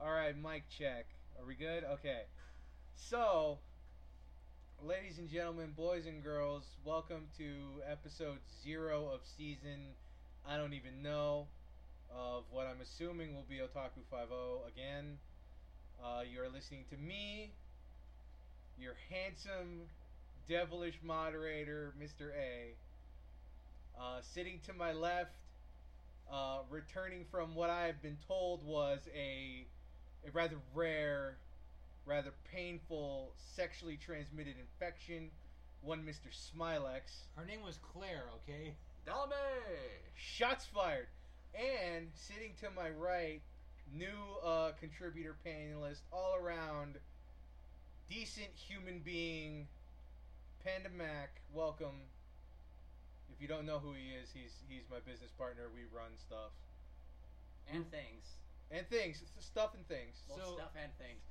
All right, mic check. Are we good? Okay. So, ladies and gentlemen, boys and girls, welcome to episode zero of season. I don't even know of what I'm assuming will be Otaku 50 again. Uh, you are listening to me, your handsome, devilish moderator, Mr. A. Uh, sitting to my left, uh, returning from what I have been told was a, a rather rare, rather painful sexually transmitted infection, one Mr. Smylex. Her name was Claire, okay? Dame! Shots fired. And sitting to my right, new uh, contributor panelist, all around, decent human being, Panda Mac. Welcome. If you don't know who he is, he's he's my business partner. We run stuff and things. And things, stuff and things. Well, So- stuff and things.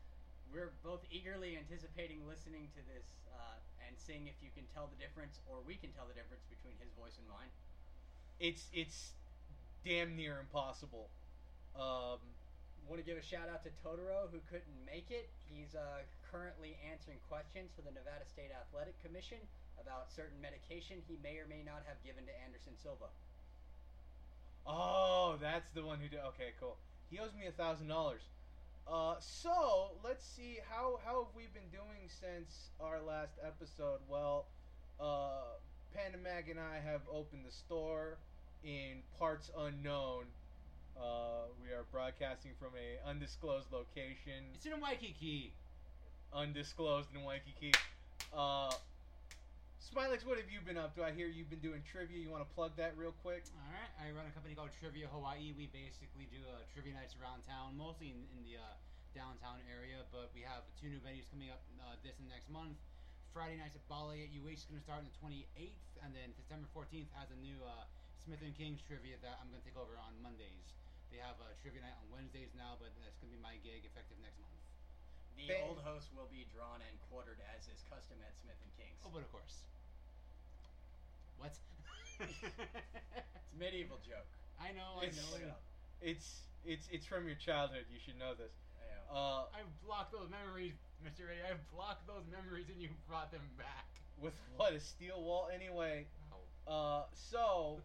We're both eagerly anticipating listening to this uh, and seeing if you can tell the difference, or we can tell the difference between his voice and mine. It's it's damn near impossible. Um, Want to give a shout out to Totoro, who couldn't make it. He's uh, currently answering questions for the Nevada State Athletic Commission about certain medication he may or may not have given to Anderson Silva. Oh, that's the one who did. Okay, cool. He owes me a thousand dollars. Uh, so let's see how how have we been doing since our last episode? Well, uh, Panda Mac and I have opened the store in parts unknown. Uh, we are broadcasting from a undisclosed location, It's in Waikiki. undisclosed in Waikiki. Uh, Smylex, what have you been up to? I hear you've been doing trivia. You want to plug that real quick? All right, I run a company called Trivia Hawaii. We basically do uh, trivia nights around town, mostly in, in the uh, downtown area. But we have two new venues coming up uh, this and next month. Friday nights at Bali at UH is going to start on the 28th, and then September 14th has a new uh, Smith and King's trivia that I'm going to take over on Mondays. They have a trivia night on Wednesdays now, but that's going to be my gig effective next month. The Bang. old host will be drawn and quartered as is custom at Smith and King's. Oh, but of course. What? It's a medieval joke. I know, I It's- know. Look it up. It's it's it's from your childhood. You should know this. I know. Uh, I've blocked those memories, Mr. A. I've blocked those memories and you brought them back. with what a steel wall. Anyway, Wow. uh, so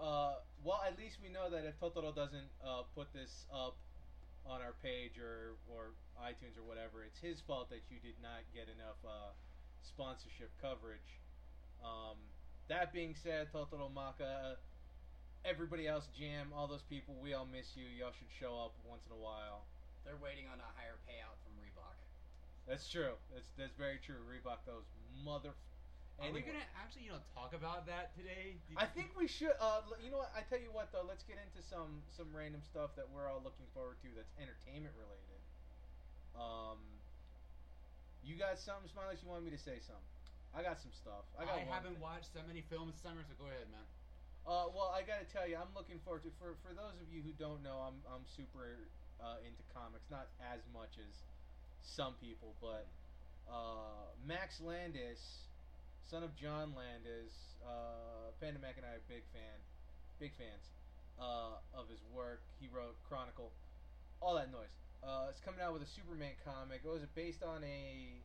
uh, well, at least we know that if Totoro doesn't uh, put this up on our page or or iTunes or whatever, it's his fault that you did not get enough uh, sponsorship coverage. Um, that being said, Totoro Maka, everybody else, Jam, all those people, we all miss you. Y'all should show up once in a while. They're waiting on a higher payout from Reebok. That's true. That's that's very true. Reebok those mother. Are we gonna actually, you know, talk about that today? Did I think we should. Uh, you know what? I tell you what though. Let's get into some some random stuff that we're all looking forward to. That's entertainment related. Um, you got something, Smylex? You want me to say something? I got some stuff. I I, got. one haven't thing. watched so many films this summer, so go ahead, man. Uh, well, I gotta tell you, I'm looking forward to. For for those of you who don't know, I'm I'm super uh, into comics. Not as much as some people, but uh, Max Landis, son of John Landis, uh, Panda Mac and I are big fan, big fans uh, of his work. He wrote Chronicle, all that noise. Uh, it's coming out with a Superman comic. Was it based on a?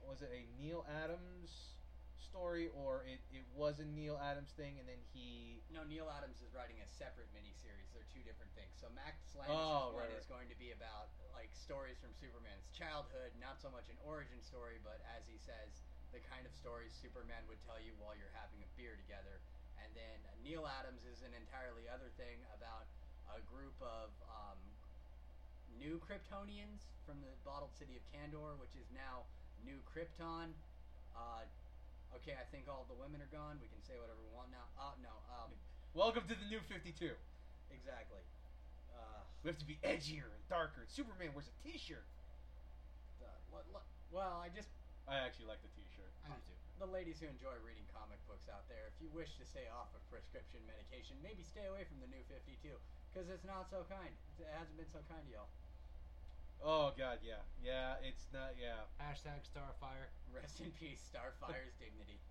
Was it a Neal Adams story, or it, it was a Neal Adams thing, and then he? No, Neal Adams is writing a separate miniseries. They're two different things. So Max Landis' Oh, one right, is going to be about like stories from Superman's childhood, not so much an origin story, but as he says, the kind of stories Superman would tell you while you're having a beer together. And then Neal Adams is an entirely other thing about a group of um, new Kryptonians from the bottled city of Kandor, which is now New Krypton. Uh, okay, I think all the women are gone. We can say whatever we want now. Oh no, um, Welcome to the new Fifty Two. exactly. Uh, We have to be edgier and darker. Superman wears a T-shirt. the, what, what, well, I just I actually like the T-shirt. I do too. the ladies who enjoy reading comic books out there. If you wish to stay off of prescription medication, maybe stay away from the new Fifty Two because it's not so kind. It hasn't been so kind to y'all. Oh God, yeah, yeah. It's not. Yeah, Hashtag Starfire. Rest in peace, Starfire's dignity.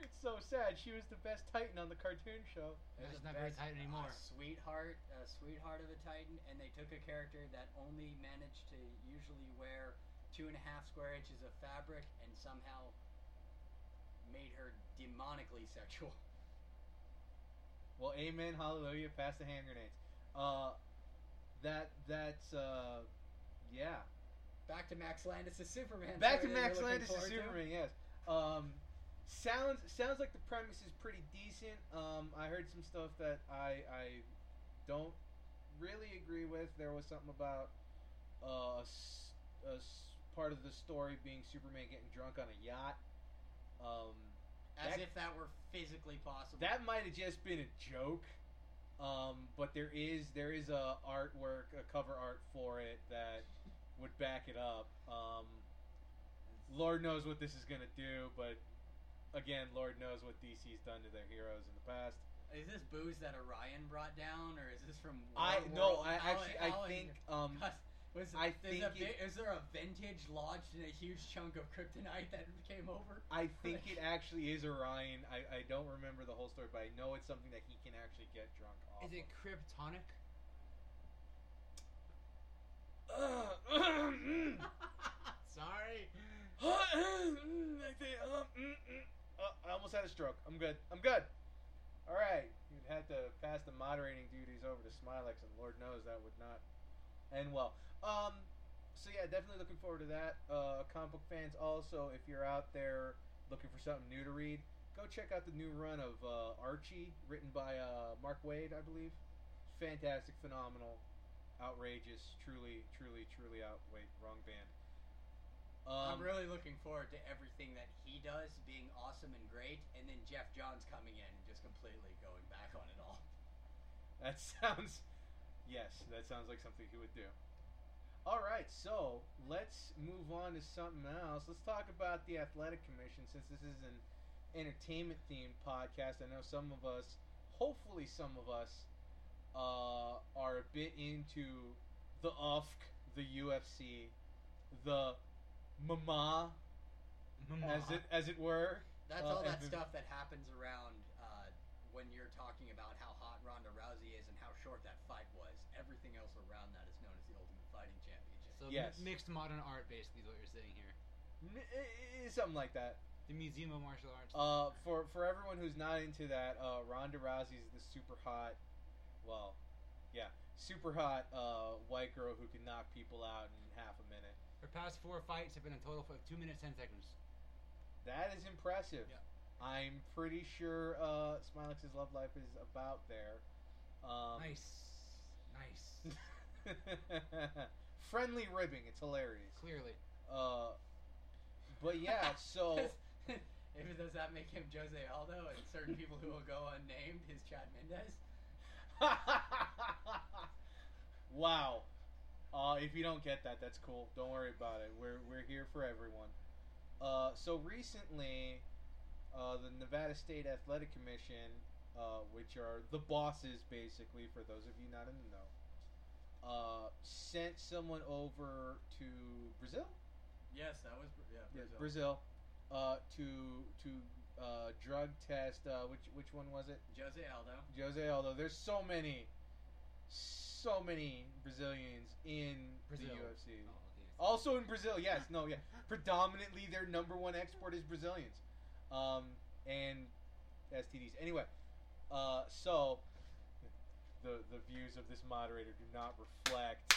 It's so sad. She was the best Titan on the cartoon show. It the not very best- tight uh, anymore. A sweetheart, a sweetheart of a Titan, and they took a character that only managed to usually wear two and a half square inches of fabric and somehow made her demonically sexual. Well, amen, hallelujah, pass the hand grenades. Uh, that that's uh, yeah. Back to Max Landis' as Superman. Back to Max Landis as forward to. Superman. Yes. Um, sounds sounds like the premise is pretty decent. Um, I heard some stuff that I I don't really agree with. There was something about uh, a, a part of the story being Superman getting drunk on a yacht. Um, As That- if that were physically possible. that might have just been a joke. Um, but there is there is a artwork, a cover art for it that would back it up. Um, Lord knows what this is gonna do, but again, Lord knows what DC's done to their heroes in the past. Is this booze that Orion brought down, or is this from? I War no, I actually I in- think um, Was I think is there a vintage lodged in a huge chunk of kryptonite that came over? I think it actually is Orion. I, I don't remember the whole story, but I know it's something that he can actually get drunk off. Is it kryptonic? Sorry. I almost had a stroke. I'm good. I'm good. All right. You'd had to pass the moderating duties over to Smylex, and Lord knows that would not end well. Um. So yeah, definitely looking forward to that. Uh, comic book fans, also, if you're out there looking for something new to read, go check out the new run of uh, Archie, written by uh, Mark Waid, I believe. Fantastic, phenomenal, outrageous, truly, truly, truly out. Wait, wrong band. Um, I'm really looking forward to everything that he does being awesome and great, and then Geoff Johns coming in and just completely going back on it all. That sounds. Yes, that sounds like something he would do. All right, so let's move on to something else. Let's talk about the Athletic Commission since this is an entertainment themed podcast. I know some of us, hopefully, some of us, uh, are a bit into the UFC, the UFC, the MMA, as it as it were. That's Uh, all that stuff that happens around uh, when you're talking about how hot Ronda Rousey is and how short that fight was. Everything else around that is known as the Ultimate Fighting Championship. So Yes. mi- mixed modern art, basically, is what you're saying here. N- i- i- Something like that. The Museum of Martial Arts. Uh, for for everyone who's not into that, uh, Ronda Rousey's the super hot, well, yeah, super hot uh, white girl who can knock people out in half a minute. Her past four fights have been a total of two minutes ten seconds. That is impressive. Yeah. I'm pretty sure uh, Smylex's love life is about there. Um, nice, nice. friendly ribbing, it's hilarious. Clearly, Uh, but yeah, so if does that make him Jose Aldo and certain people who will go unnamed his Chad Mendes? wow. Uh, if you don't get that, that's cool. Don't worry about it. We're we're here for everyone. Uh, so recently, uh, the Nevada State Athletic Commission, uh, which are the bosses basically for those of you not in the know, uh, sent someone over to Brazil. Yes, that was Bra- yeah, Yes, Brazil. Brazil. Uh, to to uh, drug test. Uh, which which one was it? Jose Aldo. Jose Aldo. There's so many, so many Brazilians in Brazil. the UFC. Oh, okay. Also in Brazil, yes, no, yeah. Predominantly, their number one export is Brazilians, um, and STDs. Anyway, uh, so the the views of this moderator do not reflect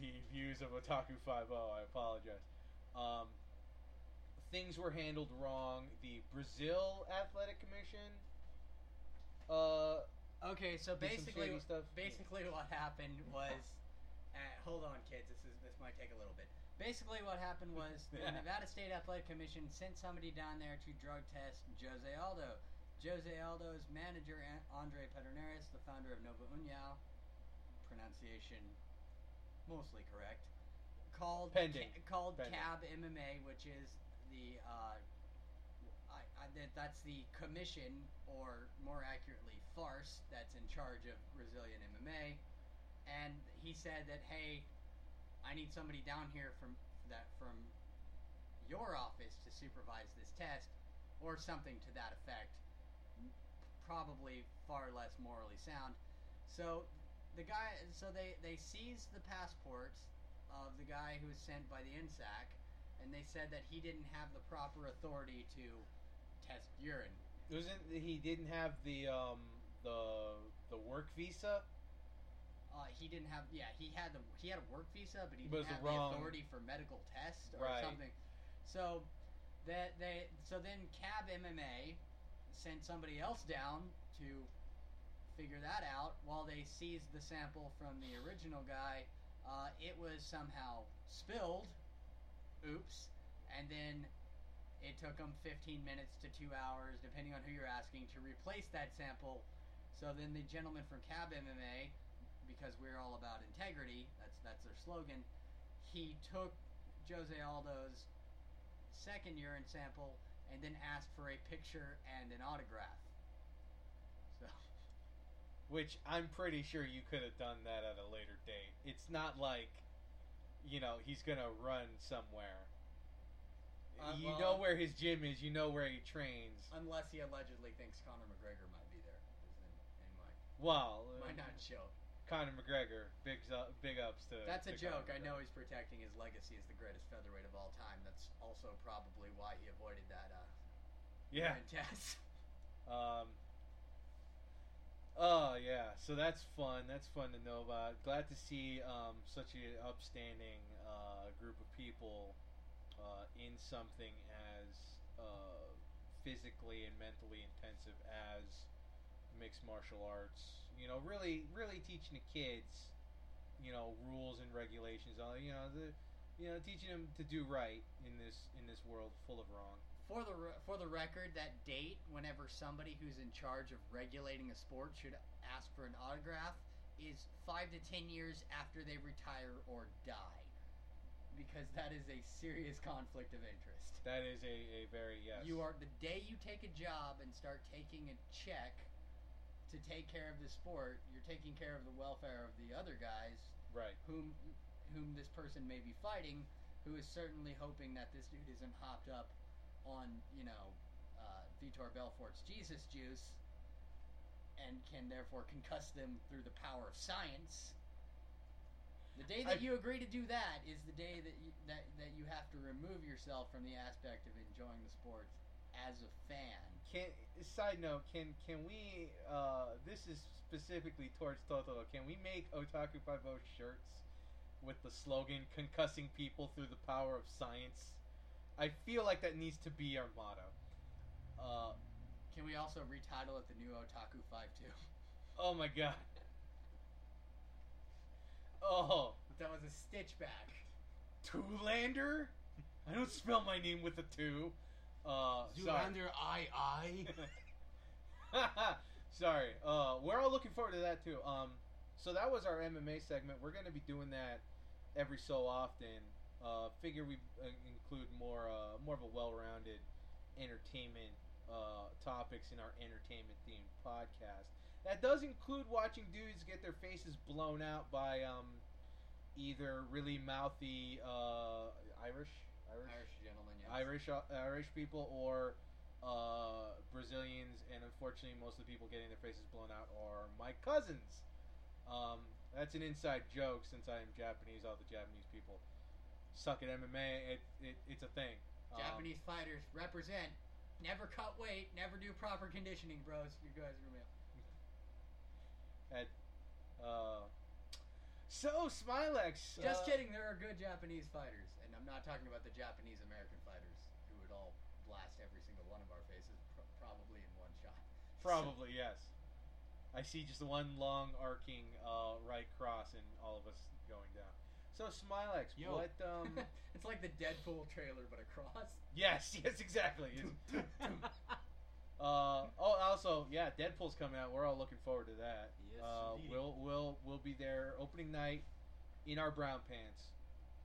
the views of Otaku Five O. I apologize. Um, things were handled wrong. The Brazil Athletic Commission. Uh, Okay, so basically, basically what happened was, uh, hold on, kids. This is this might take a little bit. Basically, what happened was the Nevada State Athletic Commission sent somebody down there to drug test Jose Aldo. Jose Aldo's manager, Andre Pederneiras, the founder of Nova União, pronunciation mostly correct, called Pending. Ca- called Pending. CAB MMA, which is the uh, I, I, that's the commission, or more accurately, farce that's in charge of Brazilian MMA. And he said that, hey, I need somebody down here from that from your office to supervise this test. or something to that effect. Probably far less morally sound. So the guy, so they they seized the passports of the guy who was sent by the INSAC, and they said that he didn't have the proper authority to test urine. Wasn't he didn't have the um the the work visa? Uh, he didn't have. Yeah, he had the he had a work visa, but he didn't have wrong. the authority for medical tests or Right. something. So that they so then Cab MMA sent somebody else down to figure that out while they seized the sample from the original guy. Uh, it was somehow spilled. Oops. And then it took them 15 minutes to two hours, depending on who you're asking, to replace that sample. So then the gentleman from Cab MMA, because we're all about integrity, that's that's their slogan. He took Jose Aldo's second urine sample and then asked for a picture and an autograph. So Which I'm pretty sure you could have done that at a later date. It's not like, you know, he's gonna run somewhere. Uh, you well- know where his gym is. You know where he trains. unless he allegedly thinks Conor McGregor might be there, Well, might not show. Conor McGregor, big up, big ups to. That's a to joke. I know he's protecting his legacy as the greatest featherweight of all time. That's also probably why he avoided that uh, Yeah. test. Um. Oh yeah, so that's fun. That's fun to know about. Glad to see um, such an upstanding uh, group of people uh, in something as uh, physically and mentally intensive as mixed martial arts. You know, really, really teaching the kids, you know, rules and regulations. Uh, you know, the, you know, teaching them to do right in this in this world full of wrong. For the re- for the record, that date, whenever somebody who's in charge of regulating a sport should ask for an autograph, is five to ten years after they retire or die, because that is a serious conflict of interest. That is a, a very yes. You are the day you take a job and start taking a check to take care of the sport, you're taking care of the welfare of the other guys right. whom whom this person may be fighting, who is certainly hoping that this dude isn't hopped up on you know uh, Vitor Belfort's Jesus juice, and can therefore concuss them through the power of science. The day that I- you agree to do that is the day that you, that that you have to remove yourself from the aspect of enjoying the sport as a fan. Can side note? Can can we? Uh, this is specifically towards Totoro. Can we make Otaku Five O shirts with the slogan "Concussing people through the power of science"? I feel like that needs to be our motto. Uh, Can we also retitle it the new Otaku Five Two? oh my god. Oh, That was a stitch back. Two-lander? I don't spell my name with a two. Uh. Zoolander, I, I. Sorry. Uh, we're all looking forward to that too. Um, so that was our MMA segment. We're going to be doing that every so often. Uh, figure we uh, include more uh, more of a well-rounded entertainment uh, topics in our entertainment themed podcast. That does include watching dudes get their faces blown out by um, either really mouthy uh, Irish Irish Irish gentleman, yes. Irish uh, Irish people or uh, Brazilians, and unfortunately, most of the people getting their faces blown out are my cousins. Um, that's an inside joke since I am Japanese. All the Japanese people suck at MMA. It, it it's a thing. Um, Japanese fighters represent. Never cut weight. Never do proper conditioning, bros. You guys are real. at, uh, so Smylex. Just uh, kidding. There are good Japanese fighters, I'm not talking about the Japanese American fighters who would all blast every single one of our faces, pr- probably in one shot. Probably yes. I see just one long arcing uh, right cross and all of us going down. So Smylex, Yo. what um. it's like the Deadpool trailer, but across. Yes, yes, exactly. Uh, oh, also, yeah, Deadpool's coming out. We're all looking forward to that. Yes, uh, indeedy. we'll we'll we'll be there opening night in our brown pants.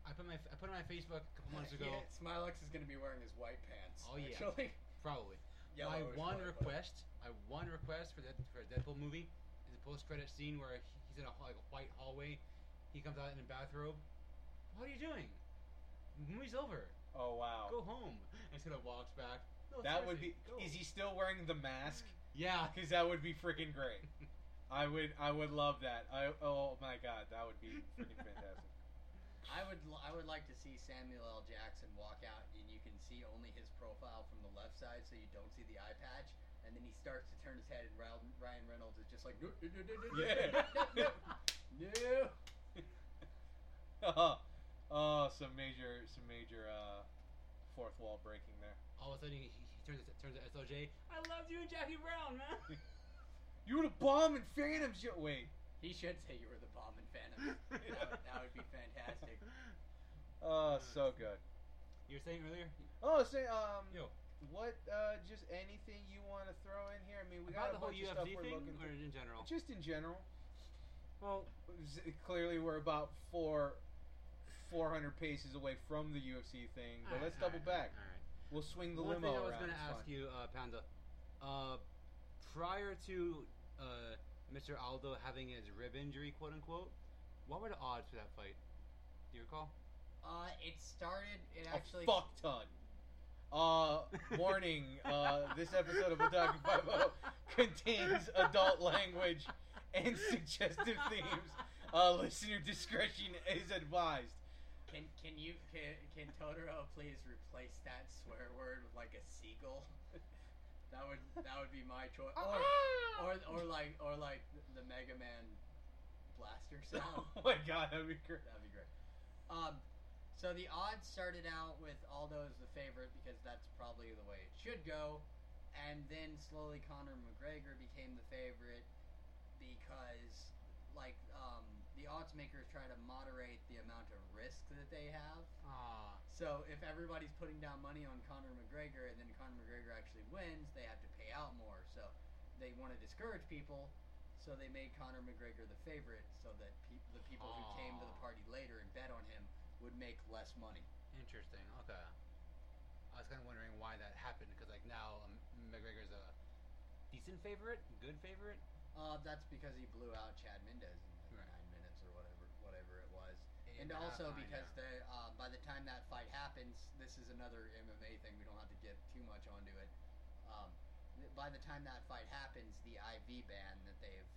I put my I put on my Facebook a couple months ago. Yeah, Smylex is going to be wearing his white pants. Oh, yeah. Actually. Probably. Yellow my one request, my one request for that for a Deadpool movie is a post credit scene where he's in a like a white hallway. He comes out in a bathrobe. What are you doing? The movie's over. Oh wow. Go home. And he kind of walks back. No, that would be. go. Is he still wearing the mask? Yeah. Because that would be freaking great. I would. I would love that. I. Oh my god, that would be freaking fantastic. I would l- I would like to see Samuel L. Jackson walk out and you can see only his profile from the left side, so you don't see the eye patch. And then he starts to turn his head, and Ryan Ryan Reynolds is just like, no, no, no, no, no, no, Yeah. no, no. oh, oh, some major, some major uh, fourth wall breaking there. All of a sudden, he, he turns to, turns to SOJ. I loved you and Jackie Brown, man. You were the bomb in Phantom Show. Wait. He should say you were the bomb in Phantom. that, would, that would be fantastic. Oh, so good. You were saying earlier Oh, say um, Yo. what? Uh, just anything you want to throw in here? I mean, we got about a the whole bunch of UFC stuff we're thing, looking. or in general. Just in general. Well, Clearly, we're about four, four hundred paces away from the UFC thing, but let's double back. All right. We'll swing the One limo thing I was around. going to ask fine. you, uh, Panda. Uh, prior to uh, Mr. Aldo having his rib injury, quote unquote, what were the odds for that fight? Do you recall? Uh, it started. It a actually. fuck ton. Uh, warning, uh, this episode of Otaku 50 contains adult language and suggestive themes. Uh, listener discretion is advised. Can can you can, can Totoro please replace that swear word with like a seagull? that would that would be my choice. Or, or or like or like the Mega Man blaster sound. oh my god, that'd be great. That'd be great. Um, so the odds started out with Aldo as the favorite because that's probably the way it should go, and then slowly Conor McGregor became the favorite because, like, um, the odds makers try to moderate the amount of risk that they have. Ah, So if everybody's putting down money on Conor McGregor and then Conor McGregor actually wins, they have to pay out more. So they want to discourage people. So they made Conor McGregor the favorite, so that pe- the people who came to the party later and bet on him would make less money. interesting. Okay. I was kind of wondering why that happened because, like, now um, McGregor's a decent favorite, good favorite. Uh, that's because he blew out Chad Mendes in like Right. nine minutes or whatever, whatever it was. Eight and a half, also because the uh, by the time that fight happens, this is another MMA thing. We don't have to get too much onto it. Um, by the time that fight happens, the IV ban that they've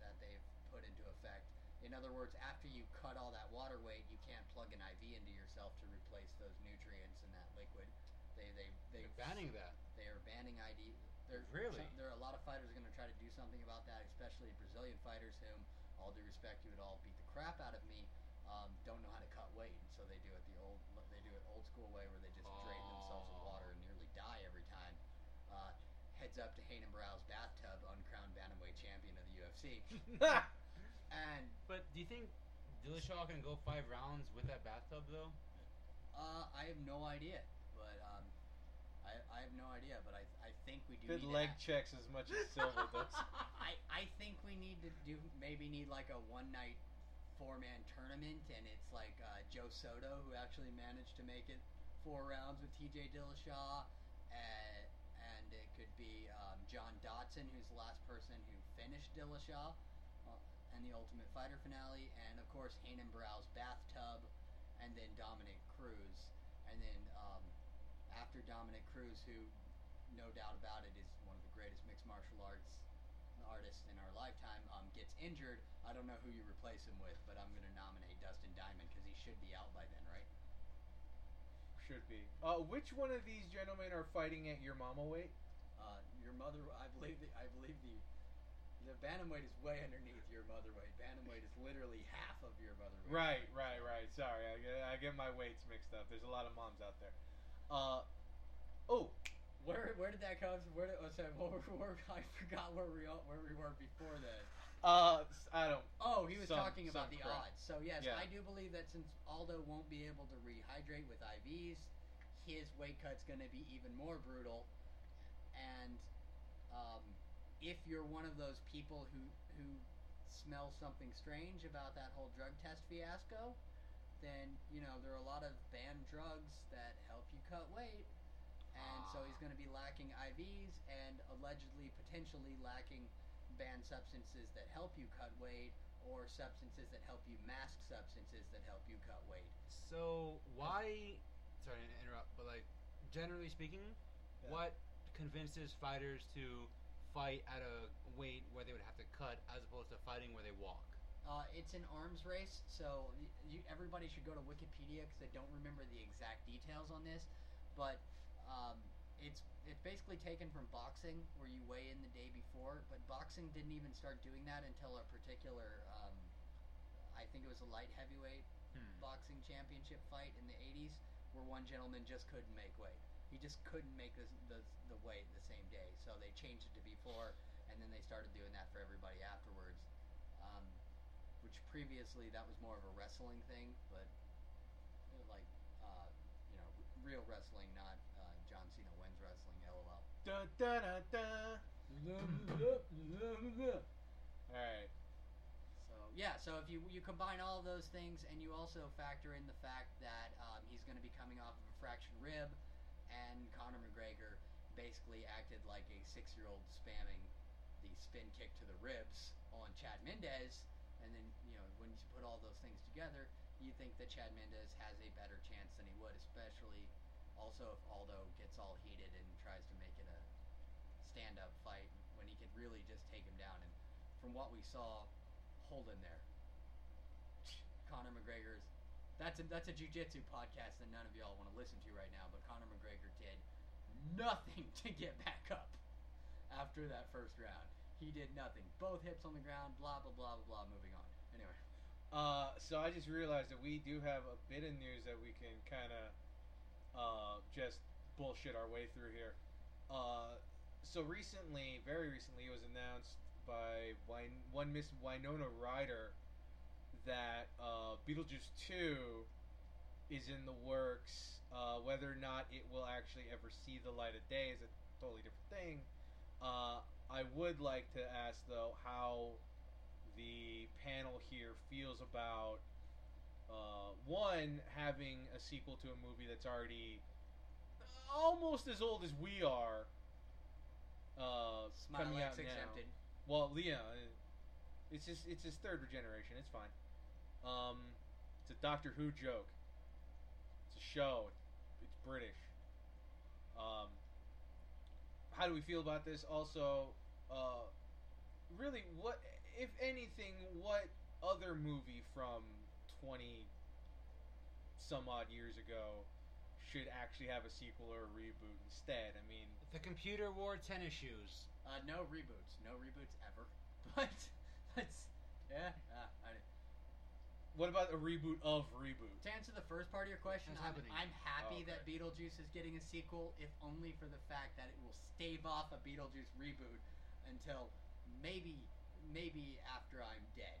that they've put into effect. In other words, after you cut all that water weight, you can't plug an IV into yourself to replace those nutrients in that liquid. They they they They're banning that. They are banning IV. There, Really? some- there are a lot of fighters going to try to do something about that, especially Brazilian fighters, whom, all due respect, you would all beat the crap out of me. Um, don't know how to cut weight, and so they do it the old they do it old school way, where they just drain themselves with water and nearly die every time. Uh, heads up to Renan Barão's bathtub, uncrowned bantamweight champion of the UFC, and But do you think Dillashaw can go five rounds with that bathtub though? uh, I have no idea, but um, I, I have no idea, but I, I think we do. Good need leg act- checks as much as Silva does. I, I think we need to do maybe need like a one night four man tournament and it's like uh, Joe Soto who actually managed to make it four rounds with TJ Dillashaw and, and it could be um, John Dodson who's the last person who finished Dillashaw uh, and the Ultimate Fighter finale and of course Renan Barão's bathtub and then Dominick Cruz. And then um, after Dominick Cruz who no doubt about it is one of the greatest mixed martial arts artists in our lifetime um, gets injured, I don't know who you replace him with, but I'm going to nominate Dustin Diamond because he should be out by then, right? Should be. Uh, which one of these gentlemen are fighting at your mama weight? Uh, your mother, I believe, the, I believe the the bantamweight is way underneath your motherweight. Bantamweight is literally half of your mother weight. Right, right, right. Sorry, I get, I get my weights mixed up. There's a lot of moms out there. Uh, oh, Where where did that come from? Where did, oh, sorry, where, where, I forgot where we where we were before that. Uh, I don't. Oh, he was Some- talking about the crap. odds. So yes, Yeah. I do believe that since Aldo won't be able to rehydrate with IVs, his weight cut's going to be even more brutal. And um, if you're one of those people who who smell something strange about that whole drug test fiasco, then you know there are a lot of banned drugs that help you cut weight. And so he's going to be lacking IVs and allegedly potentially lacking banned substances that help you cut weight or substances that help you mask substances that help you cut weight. So why? Sorry to interrupt, but like generally speaking, Yeah. What convinces fighters to fight at a weight where they would have to cut as opposed to fighting where they walk? Uh, it's an arms race, so you, everybody should go to Wikipedia because I don't remember the exact details on this. But um, it's it's basically taken from boxing, where you weigh in the day before. But boxing didn't even start doing that until a particular, um, I think it was a light heavyweight Hmm. boxing championship fight in the 80s, where one gentleman just couldn't make weight. He just couldn't make the, the, the weight the same day. So they changed it to before, and then they started doing that for everybody afterwards. Um, which previously that was more of a wrestling thing, but like, uh, you know, real wrestling, not uh, John Cena wins wrestling, lol. Dun, dun, dun, dun. All right. So yeah, so if you you combine all of those things and you also factor in the fact that um, he's going to be coming off of a fractured rib, and Conor McGregor basically acted like a six-year-old spamming the spin kick to the ribs on Chad Mendes, and then you know when you put all those things together, you think that Chad Mendes has a better chance than he would, especially also if Aldo gets all heated and tries to make it a stand-up fight when he could really just take him down. And from what we saw, holding there. Conor McGregor's that's a that's a jujitsu podcast that none of y'all want to listen to right now, but Conor McGregor did nothing to get back up after that first round. He did nothing. Both hips on the ground, blah blah blah blah blah, moving on. Anyway. Uh, so I just realized that we do have a bit of news that we can kind of uh, just bullshit our way through here. Uh, so recently, very recently, it was announced by Win- one Miss Winona Ryder that uh, Beetlejuice 2 is in the works. Uh, whether or not it will actually ever see the light of day is a totally different thing. Uh, I would like to ask, though, how the panel here feels about uh, one having a sequel to a movie that's already almost as old as we are. Uh, coming out Smylex now. exempted. Well, yeah, it's just it's his third regeneration. It's fine. Um, it's a Doctor Who joke. It's a show. It's British. Um, how do we feel about this? Also, uh, really, what if anything? What other movie from twenty some odd years ago should actually have a sequel or a reboot instead? I mean, The computer wore tennis shoes. Uh, no reboots. No reboots ever. But let's yeah. Uh, I, what about a reboot of reboot? to answer the first part of your question, I'm. I'm happy Oh, that. Beetlejuice is getting a sequel, if only for the fact that it will stave off a Beetlejuice reboot until maybe maybe after I'm dead.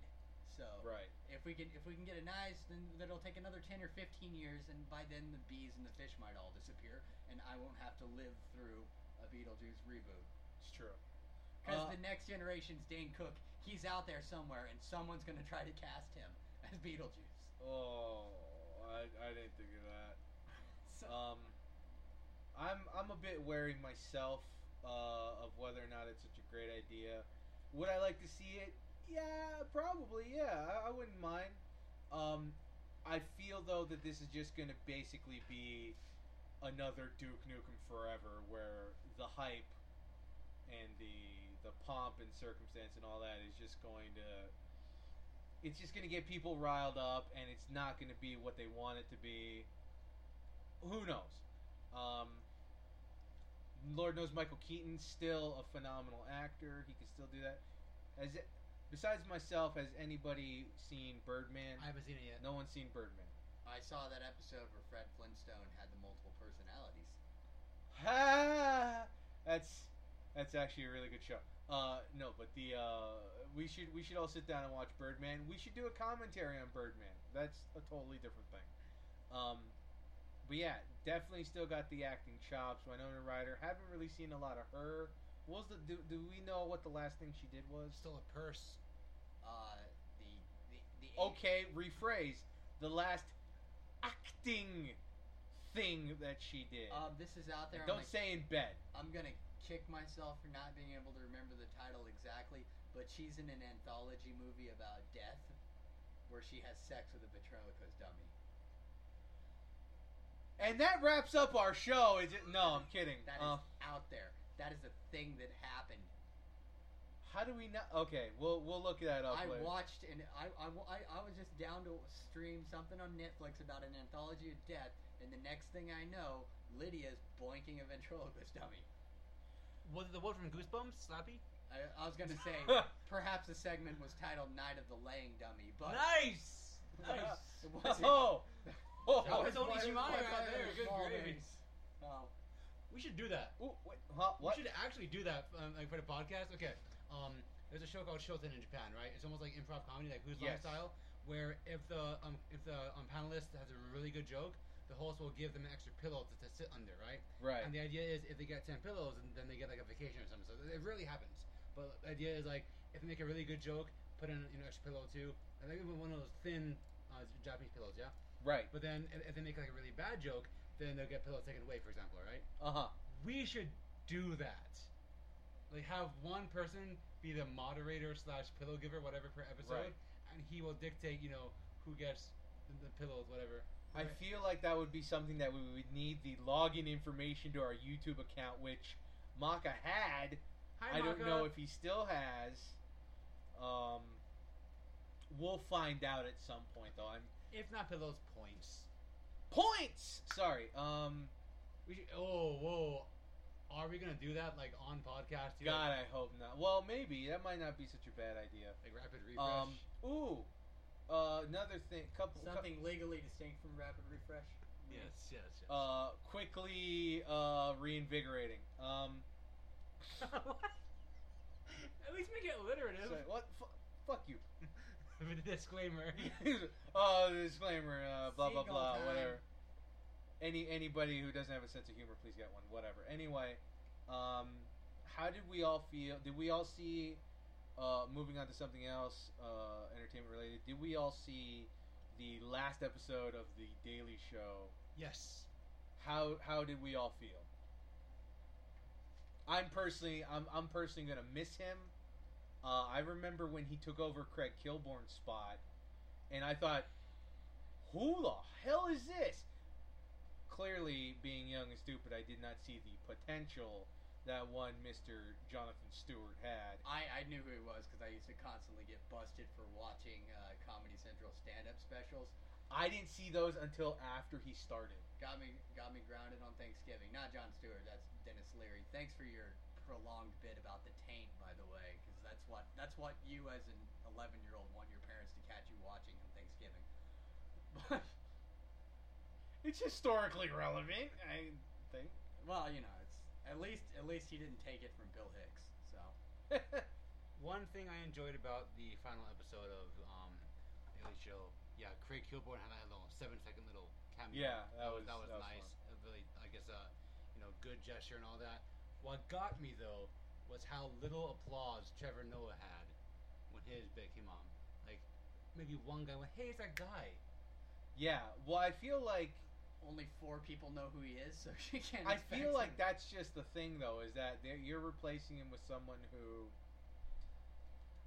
So Right. if we can if we can get a nice, then that'll take another ten or fifteen years, and by then the bees and the fish might all disappear, and I won't have to live through a Beetlejuice reboot. It's true. Because Uh, the next generation's Dane Cook. He's out there somewhere, and someone's going to try to cast him as Beetlejuice. Oh, I, I didn't think of that. So, Um, I'm I'm a bit wary myself uh, of whether or not it's such a great idea. Would I like to see it? Yeah, probably. Yeah, I, I wouldn't mind. Um, I feel though that this is just going to basically be another Duke Nukem Forever, where the hype and the the pomp and circumstance and all that is just going to it's just going to get people riled up and it's not going to be what they want it to be who knows um, lord knows michael keaton's still a phenomenal actor he can still do that has it, besides myself has anybody seen birdman I haven't seen it yet. no one's seen birdman I saw that episode where Fred Flintstone had the multiple personalities. Ha! That's that's actually a really good show. Uh, no, but the uh, we should we should all sit down and watch Birdman. We should do a commentary on Birdman. That's a totally different thing. Um, but yeah, definitely still got the acting chops. Winona Ryder. Haven't really seen a lot of her. What was the do, do we know what the last thing she did was? Still a purse. Uh, the the the Okay, rephrase. The last acting thing that she did. Um, this is out there. Don't I'm, like, say in bed. I'm gonna kick myself for not being able to remember the title exactly, but she's in an anthology movie about death, where she has sex with a ventriloquist dummy. And that wraps up our show. Is it? No, I'm kidding. That is Uh, out there. That is a thing that happened. how do we know? Okay, we'll we'll look that up I later. watched and I, I, I, I was just down to stream something on Netflix about an anthology of death, and the next thing I know, Lydia's boinking a ventriloquist dummy. Was it the one from Goosebumps, Slappy? I, I was gonna say perhaps the segment was titled "Night of the Laying Dummy," but nice, nice. it wasn't. oh, oh, That was It Tony was- Shimai it was right there. by Good small gravy. Oh. We should do that. Ooh, wait, huh, what? We should actually do that um, like for the podcast. Okay. Um, there's a show called Shoten in Japan, right? It's almost like improv comedy, like Who's Yes. style, where if the um, if the um, panelist has a really good joke, the host will give them an extra pillow to, to sit under, right? Right. And the idea is if they get ten pillows, and then they get like a vacation or something. So it really happens. But the idea is like if they make a really good joke, put in you know extra pillow too, and like even one of those thin uh, Japanese pillows, yeah. Right. But then if, if they make like a really bad joke, then they'll get pillows taken away, for example, right? Uh huh. we should do that. Like have one person be the moderator slash pillow giver, whatever per episode, Right. and he will dictate, you know, who gets the, the pillows, whatever. I Right. feel like that would be something that we would need the login information to our YouTube account, which Maka had. Hi, I don't Maka. know if he still has. Um, we'll find out at some point, though. I'm if not pillows, points. Points. Sorry. Um, We should. Oh, whoa. Are we gonna do that like on podcast? too? God, I hope not. Well, maybe that might not be such a bad idea. Like rapid refresh. Um, ooh, uh, another thing. Couple. cou- Something legally distinct from rapid refresh. yes, yes, yes. uh, quickly uh, reinvigorating. Um, At least make it alliterative. sorry, what? F- fuck you. With a disclaimer. oh, the disclaimer. Uh, blah blah blah. time. Whatever. Any anybody who doesn't have a sense of humor, please get one. Whatever. Anyway, um, how did we all feel? Did we all see? Uh, moving on to something else, uh, entertainment related. Did we all see the last episode of the Daily Show? yes. How how did we all feel? I'm personally I'm I'm personally gonna miss him. Uh, I remember when he took over Craig Kilborn's spot, and I thought, who the hell is this? Clearly, being young and stupid, I did not see the potential that one Mr. Jonathan Stewart had. I, I knew who he was because I used to constantly get busted for watching uh, Comedy Central stand-up specials. I didn't see those until after he started. Got me got me grounded on Thanksgiving. Not Jon Stewart. That's Denis Leary. Thanks for your prolonged bit about the taint, by the way, because that's what that's what you as an 11 year old want your parents to catch you watching on Thanksgiving. But It's historically relevant, I think. well, you know, it's at least at least he didn't take it from Bill Hicks. So One thing I enjoyed about the final episode of um, Daily Show, yeah, Craig Kilborn had that little seven-second little cameo. Yeah, that was- that was that was nice. A really, I guess, uh, you know, good gesture and all that. What got me though was how little applause Trevor Noah had when his bit came on. Like, maybe one guy went, "Hey, it's that guy." yeah, well, I feel like only four people know who he is, so she can't. I expect feel like him. that's just the thing, though, is that you're replacing him with someone who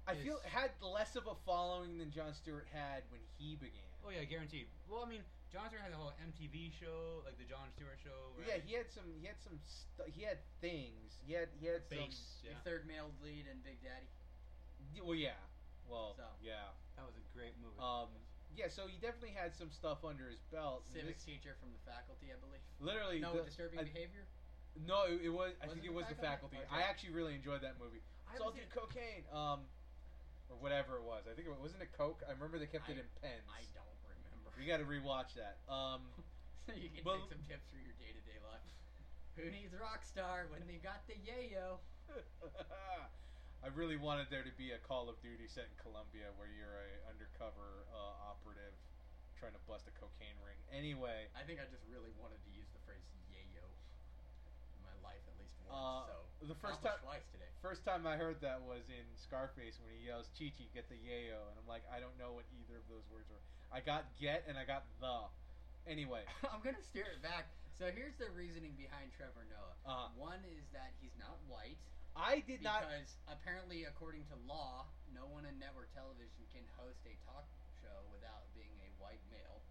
I feel had less of a following than Jon Stewart had when he began. Oh yeah, guaranteed. Well, I mean, Jon Stewart had the whole MTV show, like the Jon Stewart show. Yeah, he had some. He had some. Stu- he had things. He had. He had some. Bass. the third male lead in Big Daddy. Well, yeah. Well, So. yeah. that was a great movie. Um, yeah. So he definitely had some stuff under his belt. and Civics this- teacher from the faculty, I believe. literally. No the- disturbing I- behavior. No, it, it was. I Was think it it was the faculty? faculty. Okay. I actually really enjoyed that movie. I So I'll haven't do cocaine. Um, or whatever it was. I think it was, wasn't it coke. I remember they kept it in pens. I don't You got to rewatch that. Um, so you can Well- take some tips for your day to day life. Who needs Rockstar when they got the yayo? I really wanted there to be a Call of Duty set in Colombia where you're a undercover uh, operative trying to bust a cocaine ring. Anyway, I think I just really wanted to use the phrase yayo in my life at least once. Uh, so the first time- twice today. first time I heard that was in Scarface when he yells "Chichi, get the yayo," and I'm like, I don't know what either of those words were. I got get and I got the. Anyway, I'm gonna steer it back. So here's the reasoning behind Trevor Noah. uh, One is that he's not white I did not. because apparently, according to law, no one in network television can host a talk show without being a white male.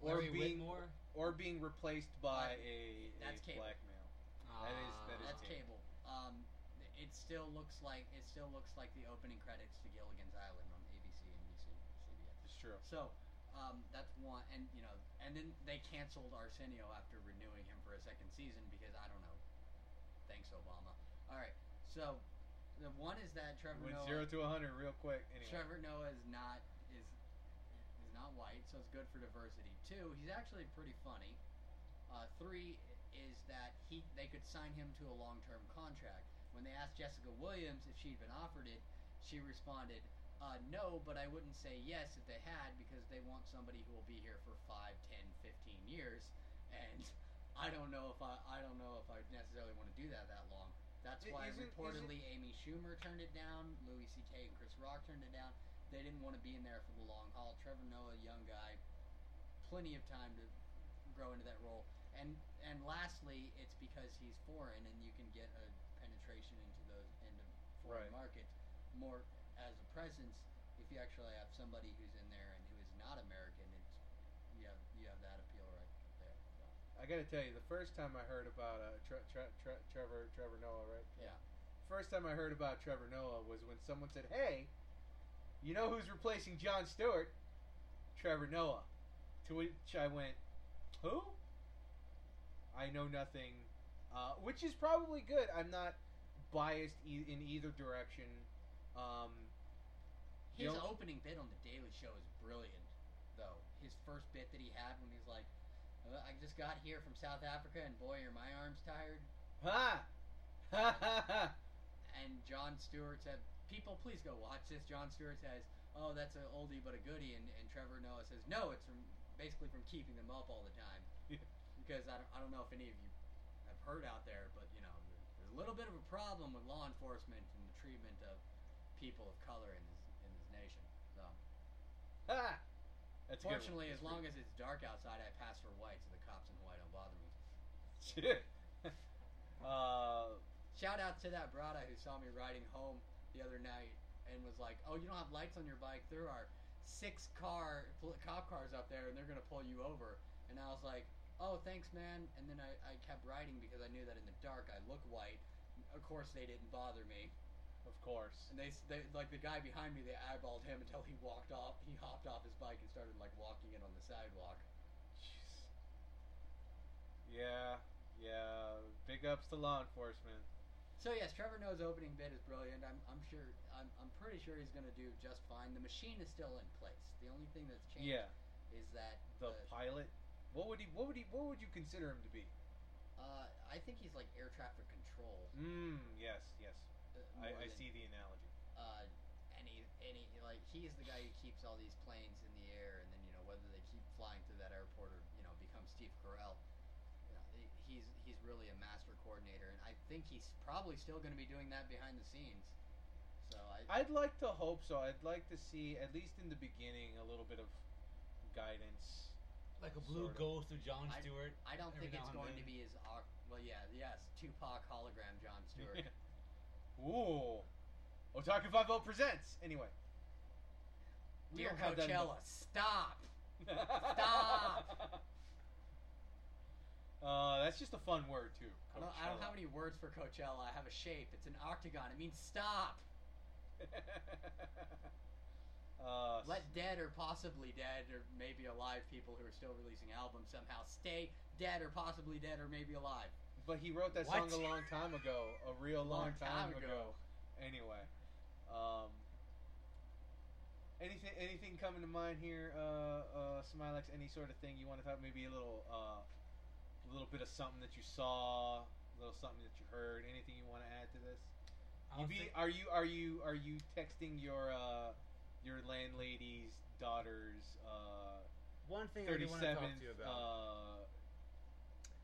Or Larry being- Wilmore. or being replaced by a, That's a cable. black male. That is- that is That's cable. cable. Um, it still looks like it still looks like the opening credits to Gilligan's Island on ABC, NBC, CBS. It's true. So um, that's one, and you know, and then they canceled Arsenio after renewing him for a second season because I don't know. Thanks, Obama. All right, so the one is that Trevor Went Noah. zero to hundred real quick. Anyway. Trevor Noah is not is is not white, so it's good for diversity. Two, he's actually pretty funny. Uh, three is that he they could sign him to a long term contract. When they asked Jessica Williams if she'd been offered it, she responded, uh, "No, but I wouldn't say yes if they had because they want somebody who will be here for 5, 10, 15 years, and I don't know if I I don't know if I necessarily want to do that that long." That's why isn't- reportedly Amy Schumer turned it down, Louis C.K. and Chris Rock turned it down. They didn't want to be in there for the long haul. Trevor Noah, young guy, plenty of time to grow into that role. And and lastly, it's because he's foreign and you can get a penetration into those into foreign Right. markets more as a presence. If you actually have somebody who's in there and who is not American, it's you have you have that appeal right there. So, I gotta tell you, the first time I heard about uh, tre- tre- tre- Trevor Trevor Noah, right? yeah. First time I heard about Trevor Noah was when someone said, "Hey, you know who's replacing Jon Stewart? Trevor Noah." To which I went, "Who?" I know nothing, uh, which is probably good. I'm not biased e- in either direction. Um, His opening bit on the Daily Show is brilliant, though. His first bit that he had when he's like, "Uh, "I just got here from South Africa, and boy, are my arms tired." ha, ha, ha, ha. And Jon Stewart said, "People, please go watch this." Jon Stewart says, "Oh, that's an oldie but a goodie," and, and Trevor Noah says, "No, it's from basically from keeping them up all the time." Yeah. Because I don't, I don't know if any of you have heard out there, but you know, there's a little bit of a problem with law enforcement and the treatment of people of color in this in this nation. So, ha. That's a good one. fortunately, as long as it's dark outside, I pass for white, so the cops in white don't bother me. Uh, Shout out to that brada who saw me riding home the other night and was like, "Oh, you don't have lights on your bike? There are six car cop cars up there, and they're gonna pull you over." And I was like, "Oh, thanks, man." And then I, I kept riding because I knew that in the dark I look white. Of course, they didn't bother me. Of course. And they, they like the guy behind me, they eyeballed him until he walked off. He hopped off his bike and started like walking it on the sidewalk. Jeez. Yeah, yeah. Big ups to law enforcement. So yes, Trevor Noah's opening bit is brilliant. I'm, I'm sure. I'm, I'm pretty sure he's going to do just fine. The machine is still in place. The only thing that's changed Yeah, is that the pilot. What would he? What would he? What would you consider him to be? uh, I think he's like air traffic control. Mm, yes, yes. I, I see the analogy. Uh, and he, and he, like he's the guy who keeps all these planes in the air, and then you know whether they keep flying through that airport or you know become Steve Carell. You know, he's he's really a master coordinator, and I think he's probably still going to be doing that behind the scenes. So I, I'd like to hope so. I'd like to see at least in the beginning a little bit of guidance. Like a blue Sort of. ghost of Jon Stewart. I don't think it's now and going to be as au- well. Yeah, yes, Tupac hologram Jon Stewart. Ooh. Otaku Five O presents. Anyway. We Dear don't Coachella, stop. Stop. Uh, that's just a fun word too. I don't, I don't have any words for Coachella. I have a shape. It's an octagon. It means stop. uh, Let dead or possibly dead or maybe alive people who are still releasing albums somehow stay dead or possibly dead or maybe alive. But he wrote that What? song a long time ago. A real long, Long time, time ago. ago. Anyway, um, anything anything coming to mind here, uh, uh, Smylex? Any sort of thing you want to talk? Maybe a little, uh, a little bit of something that you saw, a little something that you heard. Anything you want to add to this? You be, think- are you are you are you texting your uh, your landlady's daughter's uh, one thing I do want to talk to you about. uh,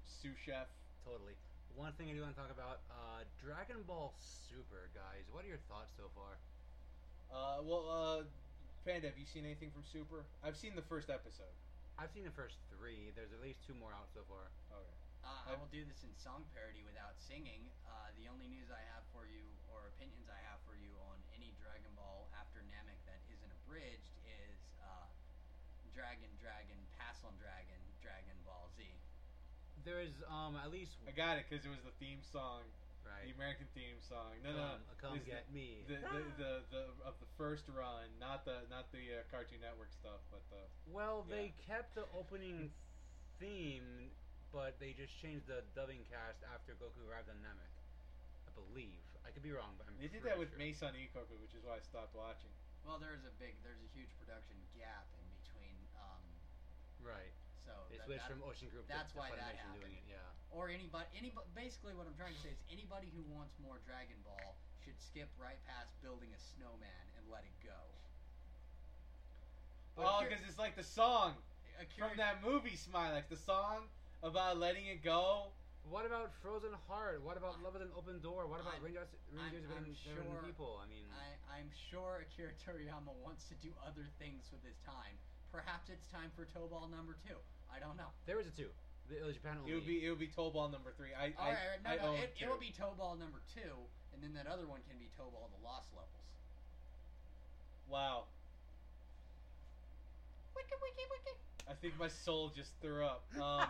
sous chef? Totally. One thing I do want to talk about, uh, Dragon Ball Super, guys. What are your thoughts so far? Uh, well, uh, Panda, have you seen anything from Super? I've seen the first episode. I've seen the first three. There's at least two more out so far. Okay. Uh, I will do this in song parody without singing. Uh, the only news I have for you, or opinions I have for you on any Dragon Ball after Namek that isn't abridged, is uh, Dragon, Dragon, pass on Dragon Dragon Ball Z? There is um at least I got it because it was the theme song, right. the American theme song. No, no, Come, come This is get me. the, the, the, the of the first run, not the not the uh, Cartoon Network stuff, but the Well, Yeah. they kept the opening theme, but they just changed the dubbing cast after Goku arrived on Namek. I believe. I could be wrong, but I'm they did that with sure. Maison Ikkoku, which is why I stopped watching. Well, there's a big, there's a huge production gap in between. Um, Right. So They that- switched that- from Ocean Group that's to, to why that Funimation doing it. Yeah. or anybody, anybody. Basically, what I'm trying to say is anybody who wants more Dragon Ball should skip right past building a snowman and let it go. But oh, because it's like the song Akira- from that movie, Smylex, the song about letting it go. What about Frozen Heart? What about Love with an Open Door? What about I'm- Rangers, Rangers I'm Better Better sure- People? I mean, I, I'm sure Akira Toriyama wants to do other things with his time. Perhaps it's time for Tobal number two. I don't know. there was a two. It was Japan only. It would be it would be Tobal number three. I All I, right, no, I no, own it, two. it'll be Tobal number two, and then that other one can be Tobal the Lost Levels. Wow, Wiki, wiki, wiki. I think my soul just threw up. Um,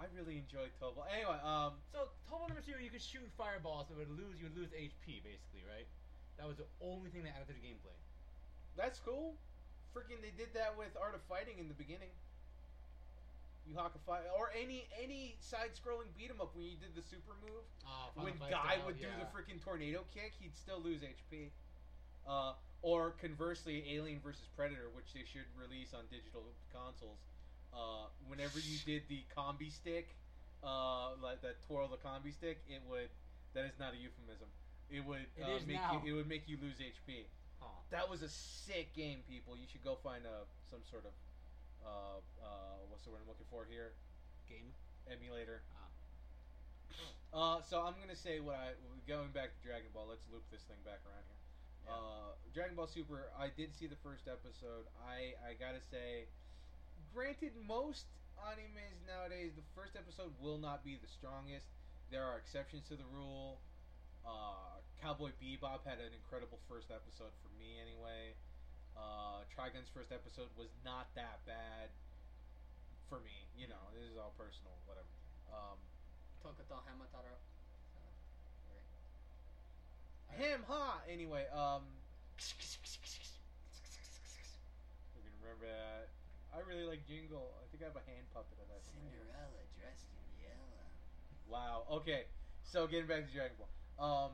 I really enjoyed Tobal. Anyway, um, So Tobal number two, you could shoot fireballs, so it would lose. You would lose HP basically, right? That was the only thing they added to the gameplay. that's cool. Freaking, they did that with Art of Fighting in the beginning. You hawk a fight, or any any side-scrolling beat 'em up when you did the super move. Uh, when Guy style, would do the freaking tornado kick, he'd still lose HP. Uh, or conversely, Alien versus Predator, which they should release on digital consoles. Uh, whenever you did the combistick, uh, like that twirl the combistick, it would. That is not a euphemism. It would It uh, make now. you. It would make you lose HP. That was a sick game, people. You should go find a some sort of uh, uh, what's the word I'm looking for here? game. Emulator. Ah. Uh, so I'm gonna say what I going back to Dragon Ball. Let's loop this thing back around here. Yeah. Uh, Dragon Ball Super. I did see the first episode. I I gotta say, granted, most animes nowadays, the first episode will not be the strongest. There are exceptions to the rule. Uh, Cowboy Bebop had an incredible first episode for me, anyway. Uh, Trigun's first episode was not that bad for me. You know, this is all personal, whatever. Um, Tokuto Hamataro. Him, ha! Anyway, um, we can remember that. I really like Jingle. I think I have a hand puppet of that. Cinderella dressed in yellow. Wow. Okay. So getting back to Dragon Ball, um,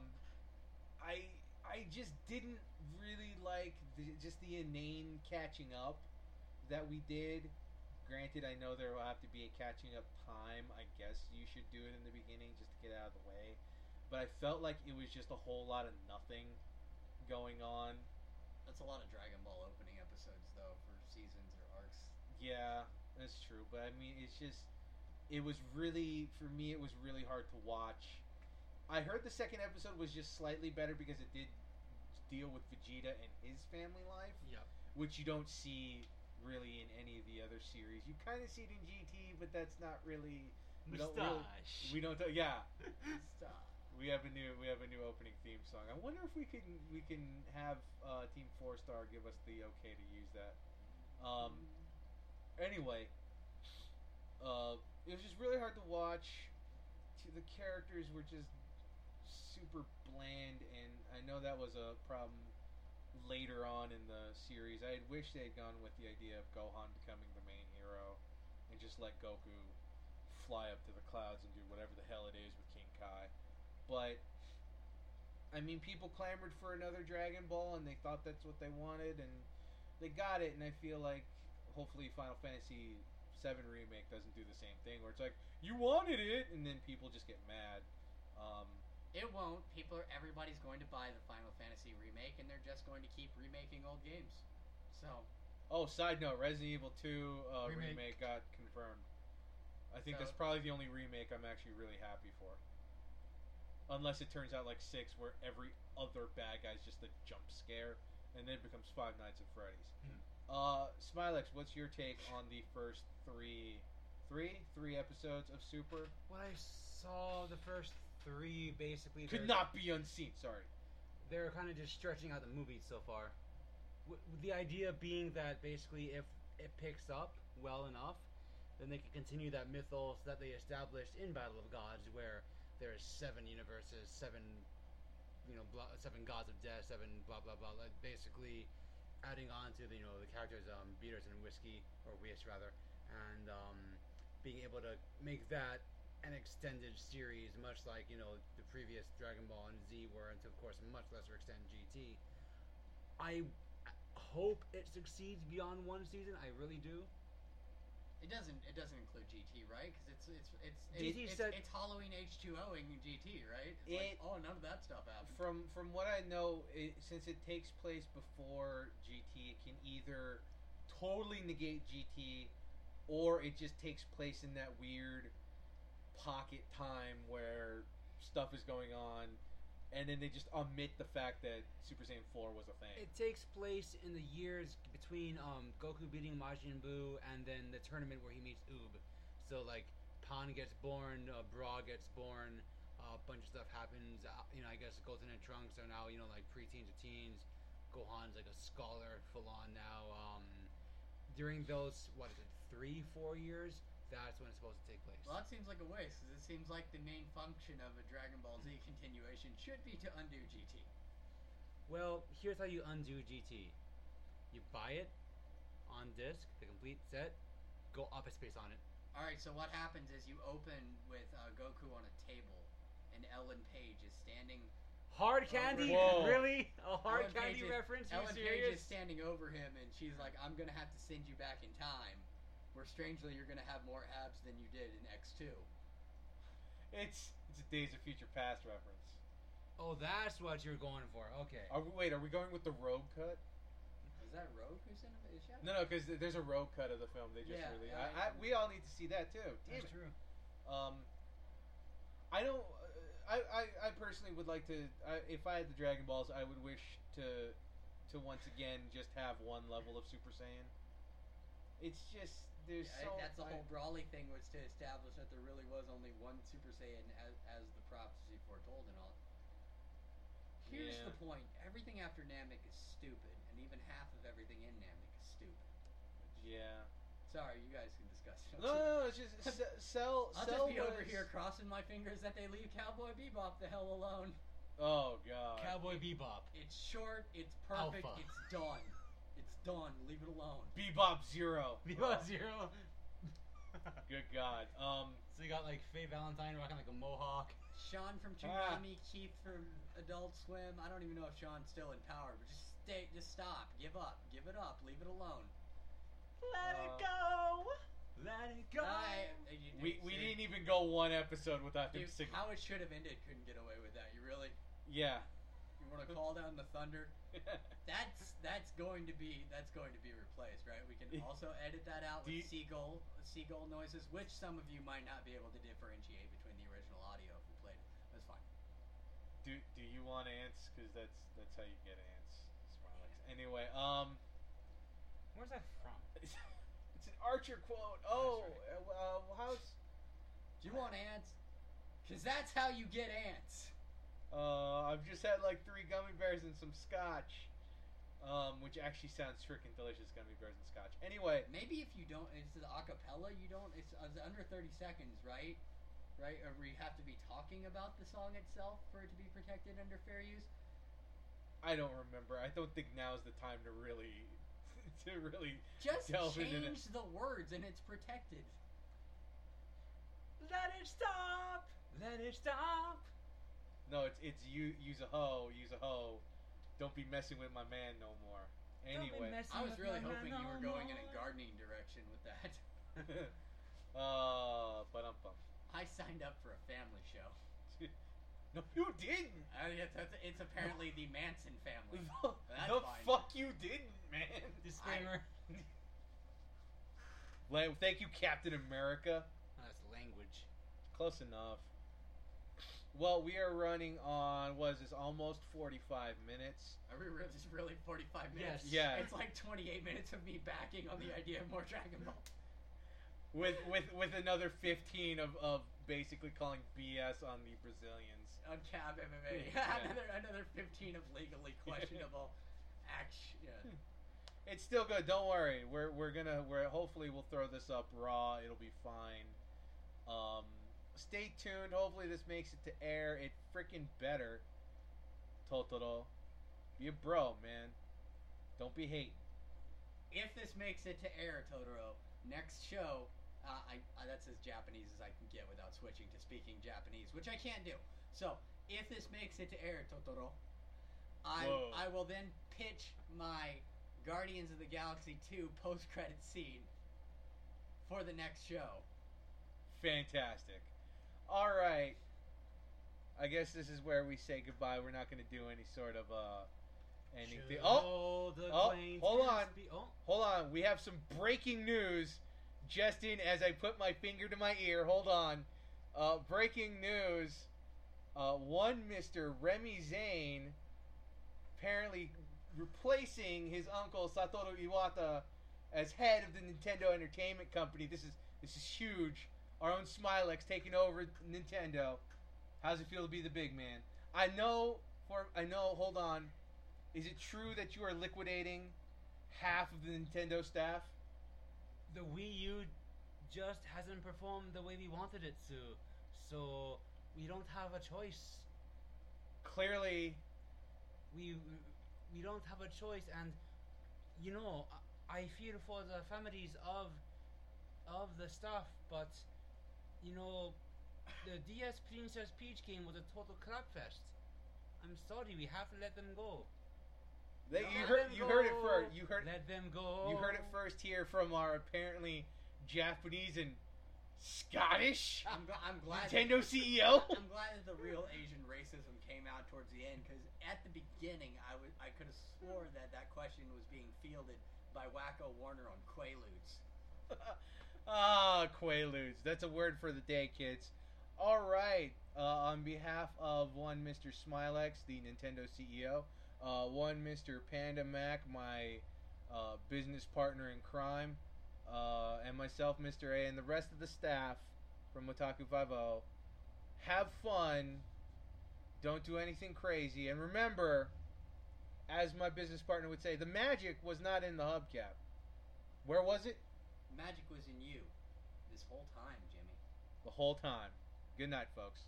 I I just didn't really like the, just the inane catching up that we did. Granted, I know there will have to be a catching up time. I guess you should do it in the beginning just to get out of the way. But I felt like it was just a whole lot of nothing going on. That's a lot of Dragon Ball opening episodes, though, for seasons or arcs. Yeah, that's true. But I mean, it's just, it was really, for me, it was really hard to watch. I heard the second episode was just slightly better because it did deal with Vegeta and his family life, Yep. which you don't see really in any of the other series. You kind of see it in GT, but that's not really. We don't Mustache. We don't. yeah, Stop. we have a new we have a new opening theme song. I wonder if we can we can have uh, Team Four Star give us the okay to use that. Um, anyway, uh, it was just really hard to watch. The characters were just super bland, and I know that was a problem later on in the series. I had wished they had gone with the idea of Gohan becoming the main hero and just let Goku fly up to the clouds and do whatever the hell it is with King Kai. But I mean, people clamored for another Dragon Ball, and they thought that's what they wanted, and they got it. And I feel like hopefully Final Fantasy VII remake doesn't do the same thing, where it's like you wanted it, and then people just get mad. Um, It won't. People are. Everybody's going to buy the Final Fantasy remake, and they're just going to keep remaking old games. So oh, side note: Resident Evil 2 uh, remake. Remake. got confirmed. I think So- that's probably the only remake I'm actually really happy for. Unless it turns out like six, where every other bad guy's just a jump scare, and then it becomes Five Nights at Freddy's. Hmm. Uh, Smylex, what's your take on the first three, three, three episodes of Super? When I saw the first three basically Could not be unseen. Sorry. they're kind of just stretching out the movies so far. W- the idea being that basically if it picks up well enough, then they can continue that mythos that they established in Battle of Gods, where there's seven universes, seven, you know, blah, seven gods of death, seven blah blah blah. Like basically, adding on to the you know the characters um, Beerus and Whiskey or Whis rather, and um, being able to make that an extended series, much like you know the previous Dragon Ball and Z were, and to of course a much lesser extent GT. I hope it succeeds beyond one season. I really do. It doesn't. It doesn't include GT, right? Because it's it's it's it's, GT it's, said- it's Halloween H two Oing GT, right? It's It- like, oh, none of that stuff happened. From from what I know, it, since it takes place before GT, it can either totally negate GT, or it just takes place in that weird pocket time where stuff is going on, and then they just omit the fact that Super Saiyan Four was a thing. It takes place in the years between um, Goku beating Majin Buu and then the tournament where he meets Oob. So like Pan gets born, uh, Bra gets born, uh, a bunch of stuff happens. Uh, you know, I guess Goten and Trunks are now you know like preteens or teens. Gohan's like a scholar, full on now. Um, during those what is it, three, four years? That's when it's supposed to take place. well, that seems like a waste. Because it seems like the main function of a Dragon Ball Z continuation should be to undo GT. Well, here's how you undo GT. You buy it on disc, the complete set, go up a space on it. All right. So what happens is you open with uh, Goku on a table, and Ellen Page is standing. Hard candy? Really? A hard Ellen candy Page is- reference? You Ellen Page is standing over him, and she's like, "I'm gonna have to send you back in time." Where strangely, you're gonna have more abs than you did in X two. It's it's a Days of Future Past reference. Oh, that's what you're going for. Okay. Are we, wait, are we going with the Rogue cut? Is that Rogue who's in it? Is? No, no, because there's a Rogue cut of the film they just Yeah, released. yeah, I, I, I- we all need to see that too. Damn it. true. Um, I don't. I, I, I personally would like to. I, if I had the Dragon Balls, I would wish to to once again just have one level of Super Saiyan. It's just there's Yeah, so that's the whole Broly thing was to establish that there really was only one Super Saiyan as, as the prophecy foretold and all. Here's Yeah. the point: everything after Namek is stupid, and even half of everything in Namek is stupid. Yeah. Sorry, you guys can discuss it. No, no, no. It's just Se- Cell. I'll Cell just be was, over here crossing my fingers that they leave Cowboy Bebop the hell alone. Oh god. Cowboy Bebop. It's short, it's perfect, Alpha. it's done. It's done. Leave it alone. Bebop Zero. Bebop Zero. Good God. Um. so you got like Faye Valentine rocking like a mohawk. Sean from Ah. Keith from Adult Swim. I don't even know if Sean's still in power, but just stay, just stop, give up, give it up, leave it alone. Let Uh, it go. Let it go. I, uh, you- We, we see, didn't even go one episode without him dude, singing. how it should have ended couldn't get away with that. You really? Yeah. You gonna call down the thunder? That's that's going to be that's going to be replaced, right? We can also edit that out with you- seagull seagull noises, which some of you might not be able to differentiate between the original audio if we played it. That's fine. do Do you want ants? Because that's that's how you get ants. Smylex. Anyway, um, Where's that from? it's, an Archer quote. Oh, uh, uh, how's Do you want ants? Because that's how you get ants. Uh, I've just had like three gummy bears and some scotch. Um, which actually sounds freaking delicious, gummy bears and scotch. Anyway, Maybe if you don't, it's the acapella. You don't. It's, it's under thirty seconds, right? Right, or we have to be talking about the song itself for it to be protected under fair use. I don't remember. I don't think now is the time to really, to really. Just Delve into change the words and it's protected. Let it stop. Let it stop. No, it's it's you use a hoe, use a hoe. Don't be messing with my man no more. Anyway, I was really hoping you were going in a gardening direction with that. uh, but I'm bummed. I signed up for a family show. No, you didn't. Uh, it's, it's, it's apparently the Manson family. The, That's the fine. fuck you didn't, man. Disclaimer. La- Thank you, Captain America. That's language. Close enough. Well, we are running on what is this? Almost forty-five minutes. Are we really, just really 45 minutes? Yes. Yeah. It's like 28 minutes of me backing on the idea of more Dragon Ball. with with with another 15 of, of basically calling BS on the Brazilians. On Cab MMA. Yeah. another, another 15 of legally questionable action. Yeah. It's still good. Don't worry. We're we're gonna we're hopefully we'll throw this up raw. It'll be fine. Um, stay tuned. Hopefully this makes it to air. It freaking better. Totoro, be a bro, man. Don't be hating. If this makes it to air, Totoro, next show, uh, I, uh, that's as Japanese as I can get without switching to speaking Japanese, which I can't do. So, if this makes it to air, Totoro, I Whoa. I will then pitch my Guardians of the Galaxy 2 post-credit scene for the next show. Fantastic. All right. I guess this is where we say goodbye. We're not going to do any sort of uh anything. Oh, all the oh, hold on. be- oh, hold on. We have some breaking news. Justin. as I put my finger to my ear. Hold on. Uh, breaking news. Uh, one Mr. Remy Zane apparently replacing his uncle Satoru Iwata as head of the Nintendo Entertainment Company. This is this is huge. Our own Smylex taking over Nintendo. How's it feel to be the big man? I know for I know. Hold on. Is it true that you are liquidating half of the Nintendo staff? the Wii U just hasn't performed the way we wanted it to, so we don't have a choice. Clearly, We we don't have a choice, and you know I I feel for the families of of the staff, but you know the DS Princess Peach game was a total crapfest. I'm sorry, we have to let them go. they, Let you heard them you heard it first. You heard Let them go. you heard it first here from our apparently Japanese and Scottish I'm, gl- I'm glad. Nintendo CEO. I'm glad that the real Asian racism came out towards the end because at the beginning I was I could have swore that that question was being fielded by Wakko Warner on Quaaludes. ah, Quaaludes. That's a word for the day, kids. All right. Uh, on behalf of one Mr. Smylex, the Nintendo CEO, uh, one Mr. Panda Mac, my uh, business partner in crime, uh, and myself, Mr. A, and the rest of the staff from Otaku 50, have fun. Don't do anything crazy. And remember, as my business partner would say, the magic was not in the hubcap. Where was it? Magic was in you this whole time, Jimmy. the whole time. Good night, folks.